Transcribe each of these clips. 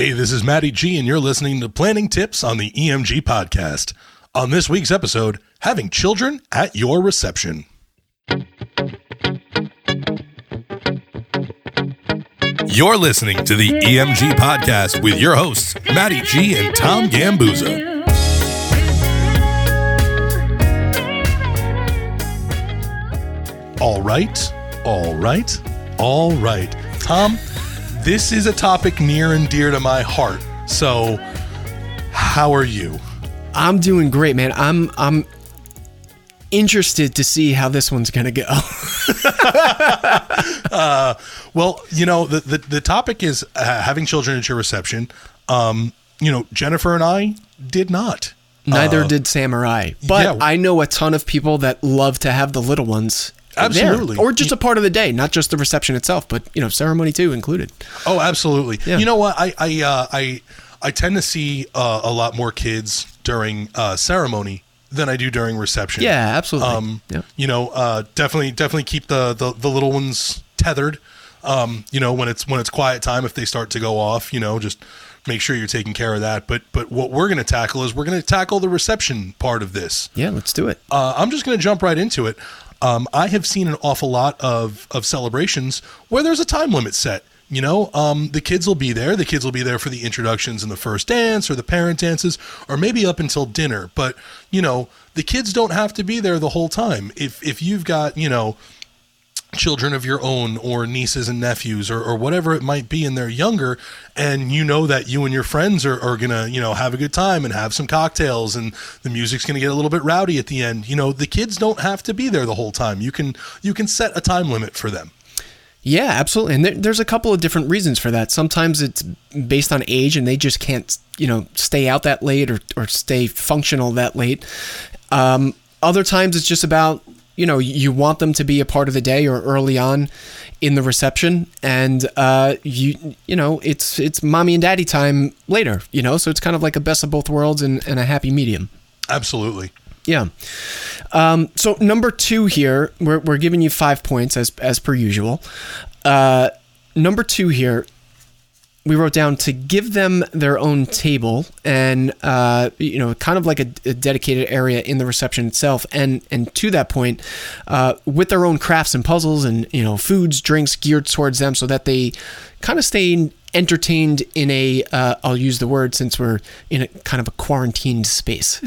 Hey, this is Matty G, and you're listening to Planning Tips on the EMG podcast. On this week's episode, having children at your reception. You're listening to the EMG podcast with your hosts, Matty G and Tom Gambuzza. All right, all right, all right. Tom, this is a topic near and dear to my heart. So, how are you? I'm doing great, man. I'm I'm interested to see how this one's gonna go. uh, well, you know, the, the, the topic is uh, having children at your reception. Um, you know, Jennifer and I did not. Neither uh, did Sammy and I. But yeah. I know a ton of people that love to have the little ones absolutely there, or just a part of the day not just the reception itself but you know ceremony too included oh absolutely yeah. you know what i i uh, i i tend to see uh, a lot more kids during uh, ceremony than i do during reception yeah absolutely um yeah. you know uh, definitely definitely keep the, the the little ones tethered um you know when it's when it's quiet time if they start to go off you know just make sure you're taking care of that. But but what we're going to tackle is we're going to tackle the reception part of this. Yeah, let's do it. Uh, I'm just going to jump right into it. Um, I have seen an awful lot of of celebrations where there's a time limit set. You know, um, the kids will be there. The kids will be there for the introductions and the first dance or the parent dances or maybe up until dinner. But, you know, the kids don't have to be there the whole time. If, if you've got, you know, children of your own or nieces and nephews or, or whatever it might be and they're younger and you know that you and your friends are, are gonna you know have a good time and have some cocktails and the music's gonna get a little bit rowdy at the end you know the kids don't have to be there the whole time you can you can set a time limit for them yeah, absolutely. And there, there's a couple of different reasons for that. Sometimes it's based on age and they just can't, you know, stay out that late or, or stay functional that late. Um, other times it's just about you know you want them to be a part of the day or early on in the reception. And uh, you you know it's it's mommy and daddy time later you know? So it's kind of like a best of both worlds and, and a happy medium. Absolutely. Yeah. Um, so number two here we're, we're giving you five points as as per usual. Uh, number two here we wrote down to give them their own table and uh, you know kind of like a, a, dedicated area in the reception itself. And and to that point uh, with their own crafts and puzzles and you know foods drinks geared towards them so that they kind of stay entertained in a will uh, use the word since we're in a kind of a quarantined space.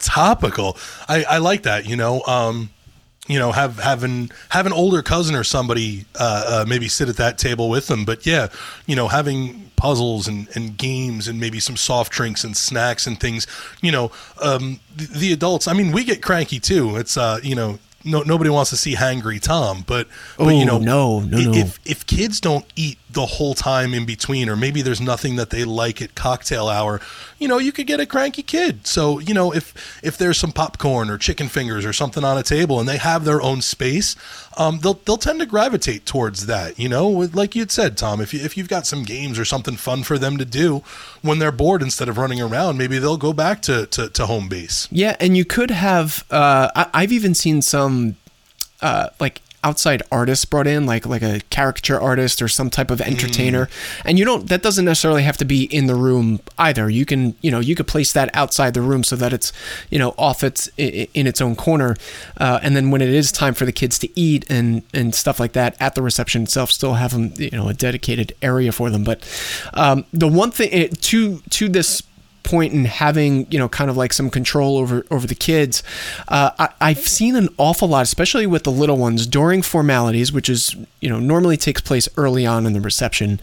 Topical. I, I like that you know um you know have an have an older cousin or somebody uh, uh, maybe sit at that table with them but yeah you know having puzzles and, and games and maybe some soft drinks and snacks and things you know um, the, the, adults i mean we get cranky too it's uh you know no, nobody wants to see hangry Tom, but, but you know, no, no, no. If if kids don't eat the whole time in between, or maybe there's nothing that they like at cocktail hour, you know, you could get a cranky kid. So you know, if if there's some popcorn or chicken fingers or something on a table, and they have their own space, um, they'll they'll tend to gravitate towards that. You know, like you'd said, Tom, if you if you've got some games or something fun for them to do when they're bored instead of running around, maybe they'll go back to to, to home base. Yeah, and you could have. Uh, I, I've even seen some uh, like outside artists brought in like like a caricature artist or some type of entertainer. Mm. and you don't that doesn't necessarily have to be in the room either. You can you know you could place that outside the room so that it's you know off its in its own corner. Uh, and then when it is time for the kids to eat and and stuff like that at the reception itself still have them you know a dedicated area for them. But um, the one thing eh, to to this point in having you know kind of like some control over over the kids. Uh, I, have seen an awful lot, especially with the little ones during formalities, which is you know normally takes place early on in the reception,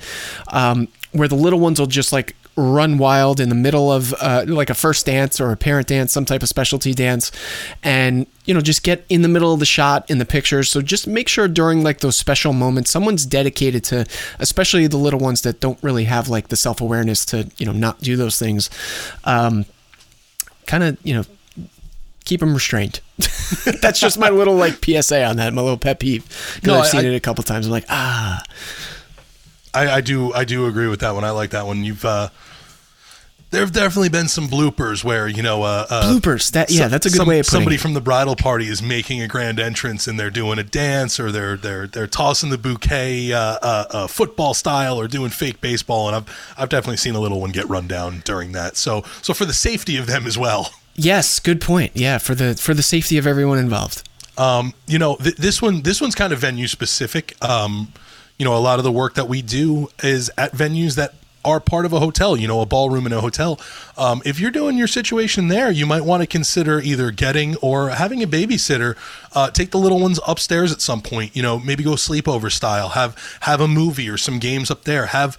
um, where the little ones will just like run wild in the middle of uh, like a first dance or a parent dance, some type of specialty dance, and you know just get in the middle of the shot in the pictures. So just make sure during like those special moments, someone's dedicated to, especially the little ones that don't really have like the self awareness to you know not do those things. Um, kind of you know keep them restrained. That's just my little like PSA on that, my little pet peeve. No, I've seen I, it a couple times. I'm like, ah, I, I do I do agree with that one. I like that one. You've uh, there have definitely been some bloopers where you know uh, uh, Bloopers. That yeah, some- that's a good some- way of putting somebody it. from the bridal party is making a grand entrance and they're doing a dance or they're they're they're tossing the bouquet uh, uh, uh, football style or doing fake baseball and I've I've definitely seen a little one get run down during that so so for the safety of them as well Yes, good point. Yeah, for the for the safety of everyone involved. um, you know th- this one this one's kind of venue specific um, you know a lot of the work that we do is at venues that are part of a hotel you know a ballroom in a hotel. Um, if you're doing your situation there you might want to consider either getting or having a babysitter uh, take the little ones upstairs at some point you know maybe go sleepover style have have a movie or some games up there have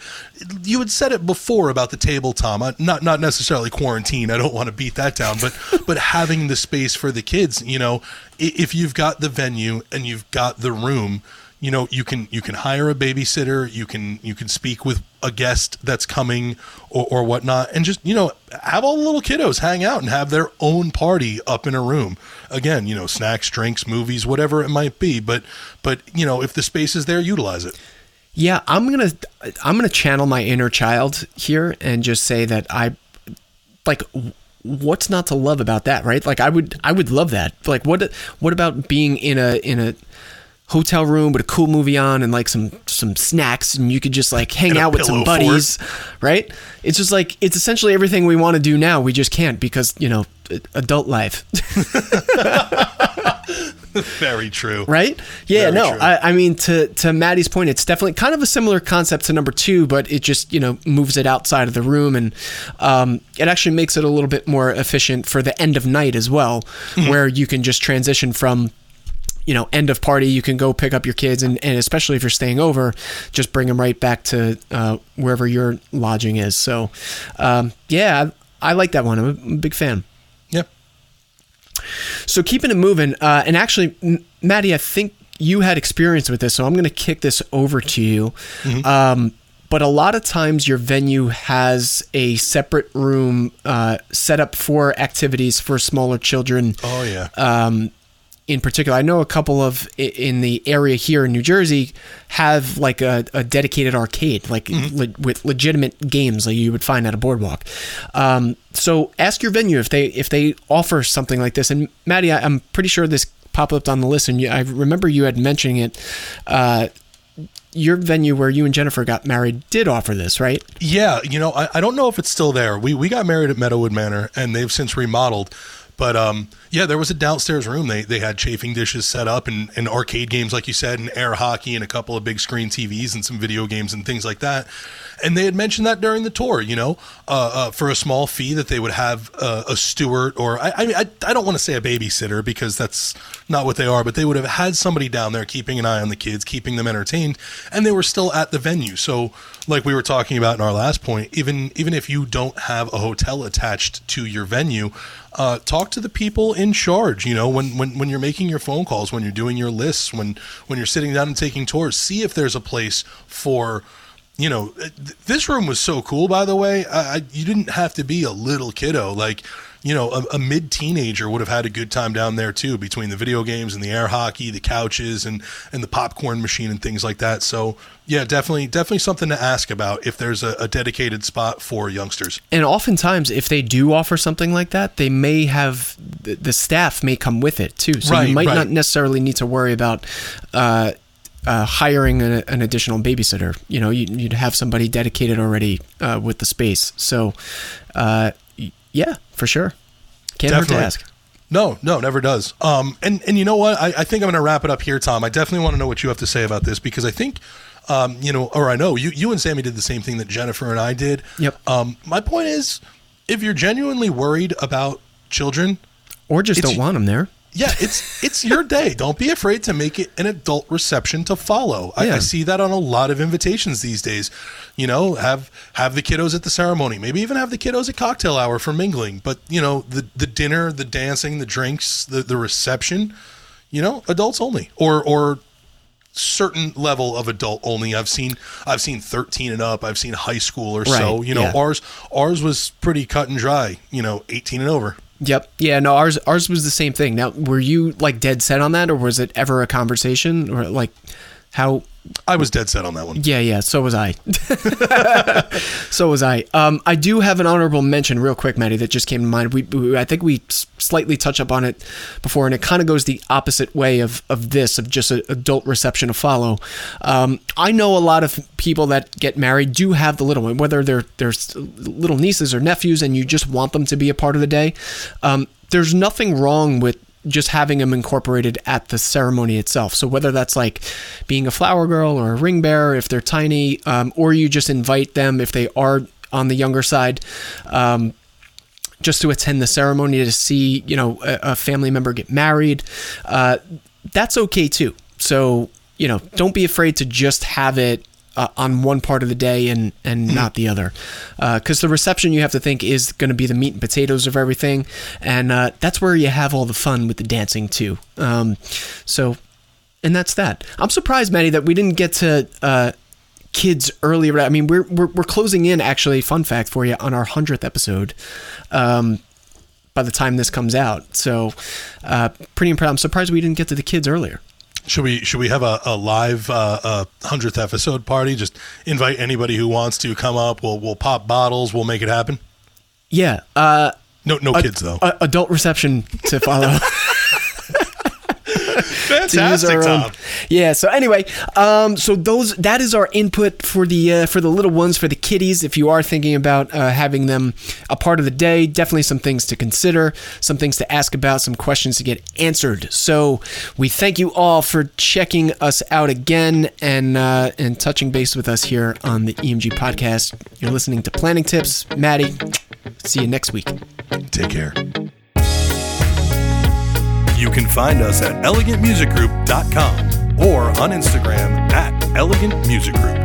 you had said it before about the table tom Uh, not not necessarily quarantine i don't want to beat that down but but having the space for the kids you know if you've got the venue and you've got the room you know you can you can hire a babysitter you can you can speak with a guest that's coming or, or whatnot and just you know have all the little kiddos hang out and have their own party up in a room again you know snacks drinks movies whatever it might be but but you know if the space is there utilize it Yeah, I'm gonna I'm gonna channel my inner child here and just say that I like what's not to love about that, right? Like I would I would love that. Like what what about being in a in a hotel room with a cool movie on and like some some snacks and you could just like hang out with some buddies, right? It's just like it's essentially everything we want to do now. We just can't because, you know, adult life. very true right? Yeah, Very no. I, I mean, to to Matty's point, it's definitely kind of a similar concept to number two, but it just you know moves it outside of the room, and um, it actually makes it a little bit more efficient for the end of night as well, Mm-hmm. where you can just transition from. You know, end of party, you can go pick up your kids, and, and especially if you're staying over, just bring them right back to uh, wherever your lodging is. So, um, yeah, I, I like that one. I'm a big fan. yeah So keeping it moving, uh, and actually, Matty, I think you had experience with this, so I'm going to kick this over to you. Um, but a lot of times, your venue has a separate room uh, set up for activities for smaller children. oh yeah Um, in particular, I know a couple of in the area here in New Jersey have like a, a dedicated arcade, like le- with legitimate games like you would find at a boardwalk. Um, so ask your venue if they if they offer something like this. And Matty, I, I'm pretty sure this popped up on the list, and you, I remember you had mentioning it. Uh, your venue where you and Jennifer got married did offer this, right? Yeah, you know, I, I don't know if it's still there. We we got married at Meadowood Manor, and they've since remodeled. But um, yeah, there was a downstairs room. They they had chafing dishes set up and, and arcade games, like you said, and air hockey and a couple of big screen TVs and some video games and things like that. And they had mentioned that during the tour, you know, uh, uh, for a small fee that they would have uh, a steward or I I, I don't want to say a babysitter because that's not what they are, but they would have had somebody down there keeping an eye on the kids, keeping them entertained, and they were still at the venue. So, like we were talking about in our last point, even even if you don't have a hotel attached to your venue, uh, talk to the people in charge. You know, when when when you're making your phone calls, when you're doing your lists, when when you're sitting down and taking tours, see if there's a place for you know, th- this room was so cool. By the way, I, I, you didn't have to be a little kiddo. Like, you know, a, a mid teenager would have had a good time down there too, between the video games and the air hockey, the couches, and and the popcorn machine and things like that. So, yeah, definitely, definitely something to ask about if there's a, a dedicated spot for youngsters. And oftentimes, if they do offer something like that, they may have the, the staff may come with it too. So Right, you might right. not necessarily need to worry about uh, uh, hiring a, an additional babysitter. You know, you, you'd have somebody dedicated already uh, with the space. So, uh, yeah, for sure. Can't hurt to ask. No, no, never does. Um, and and you know what? I, I think I'm going to wrap it up here, Tom. I definitely want to know what you have to say about this because I think, um, you know, or I know you you and Sammy did the same thing that Jennifer and I did. Yep. Um, my point is, if you're genuinely worried about children, Or just don't want them there. Yeah, it's it's your day. Don't be afraid to make it an adult reception to follow. I, Yeah. I see that on a lot of invitations these days. You know, have have the kiddos at the ceremony, maybe even have the kiddos at cocktail hour for mingling. But you know, the the dinner, the dancing, the drinks, the the reception, you know, adults only, or or certain level of adult only. I've seen I've seen 13 and up. I've seen high school or so. You know, yeah. ours ours was pretty cut and dry. You know, 18 and over. Yep. Yeah. No. Ours. Ours was the same thing. Now, were you like dead set on that, or was it ever a conversation, or like how I was dead set on that one. yeah, yeah. So was I. so was I. Um, I do have an honorable mention, real quick, Matty, that just came to mind. We, we I think we slightly touch up on it before, and it kind of goes the opposite way of of this, of just a adult reception to follow. Um, I know a lot of people that get married do have the little one, whether they're they're little nieces or nephews, and you just want them to be a part of the day. Um, there's nothing wrong with just having them incorporated at the ceremony itself. So whether that's like being a flower girl or a ring bearer if they're tiny, um, or you just invite them if they are on the younger side. Um, just to attend the ceremony to see, you know, a, a family member get married, uh, that's okay too. So, you know, don't be afraid to just have it uh, on one part of the day and and not the other, because the reception you have to think is going to be the meat and potatoes of everything, and uh, that's where you have all the fun with the dancing too. Um, so, and that's that. I'm surprised, Matty, that we didn't get to. Uh, kids earlier. I mean, we're, we're we're closing in. Actually, fun fact for you on our hundredth episode. Um, by the time this comes out, so uh, pretty impressed. I'm surprised we didn't get to the kids earlier. Should we should we have a, a live uh, hundredth episode party? Just invite anybody who wants to come up. We'll we'll pop bottles. We'll make it happen. Yeah, uh, No no kids though. a- adult reception to follow. to use Fantastic, our own- Tom. Yeah. So anyway, um, so those that is our input for the uh, for the little ones for the kiddies. If you are thinking about uh, having them a part of the day, definitely some things to consider, some things to ask about, some questions to get answered. So we thank you all for checking us out again and uh, and touching base with us here on the EMG podcast. You're listening to Planning Tips, Matty. See you next week. Take care. You can find us at elegantmusicgroup.com or on Instagram at elegantmusicgroup.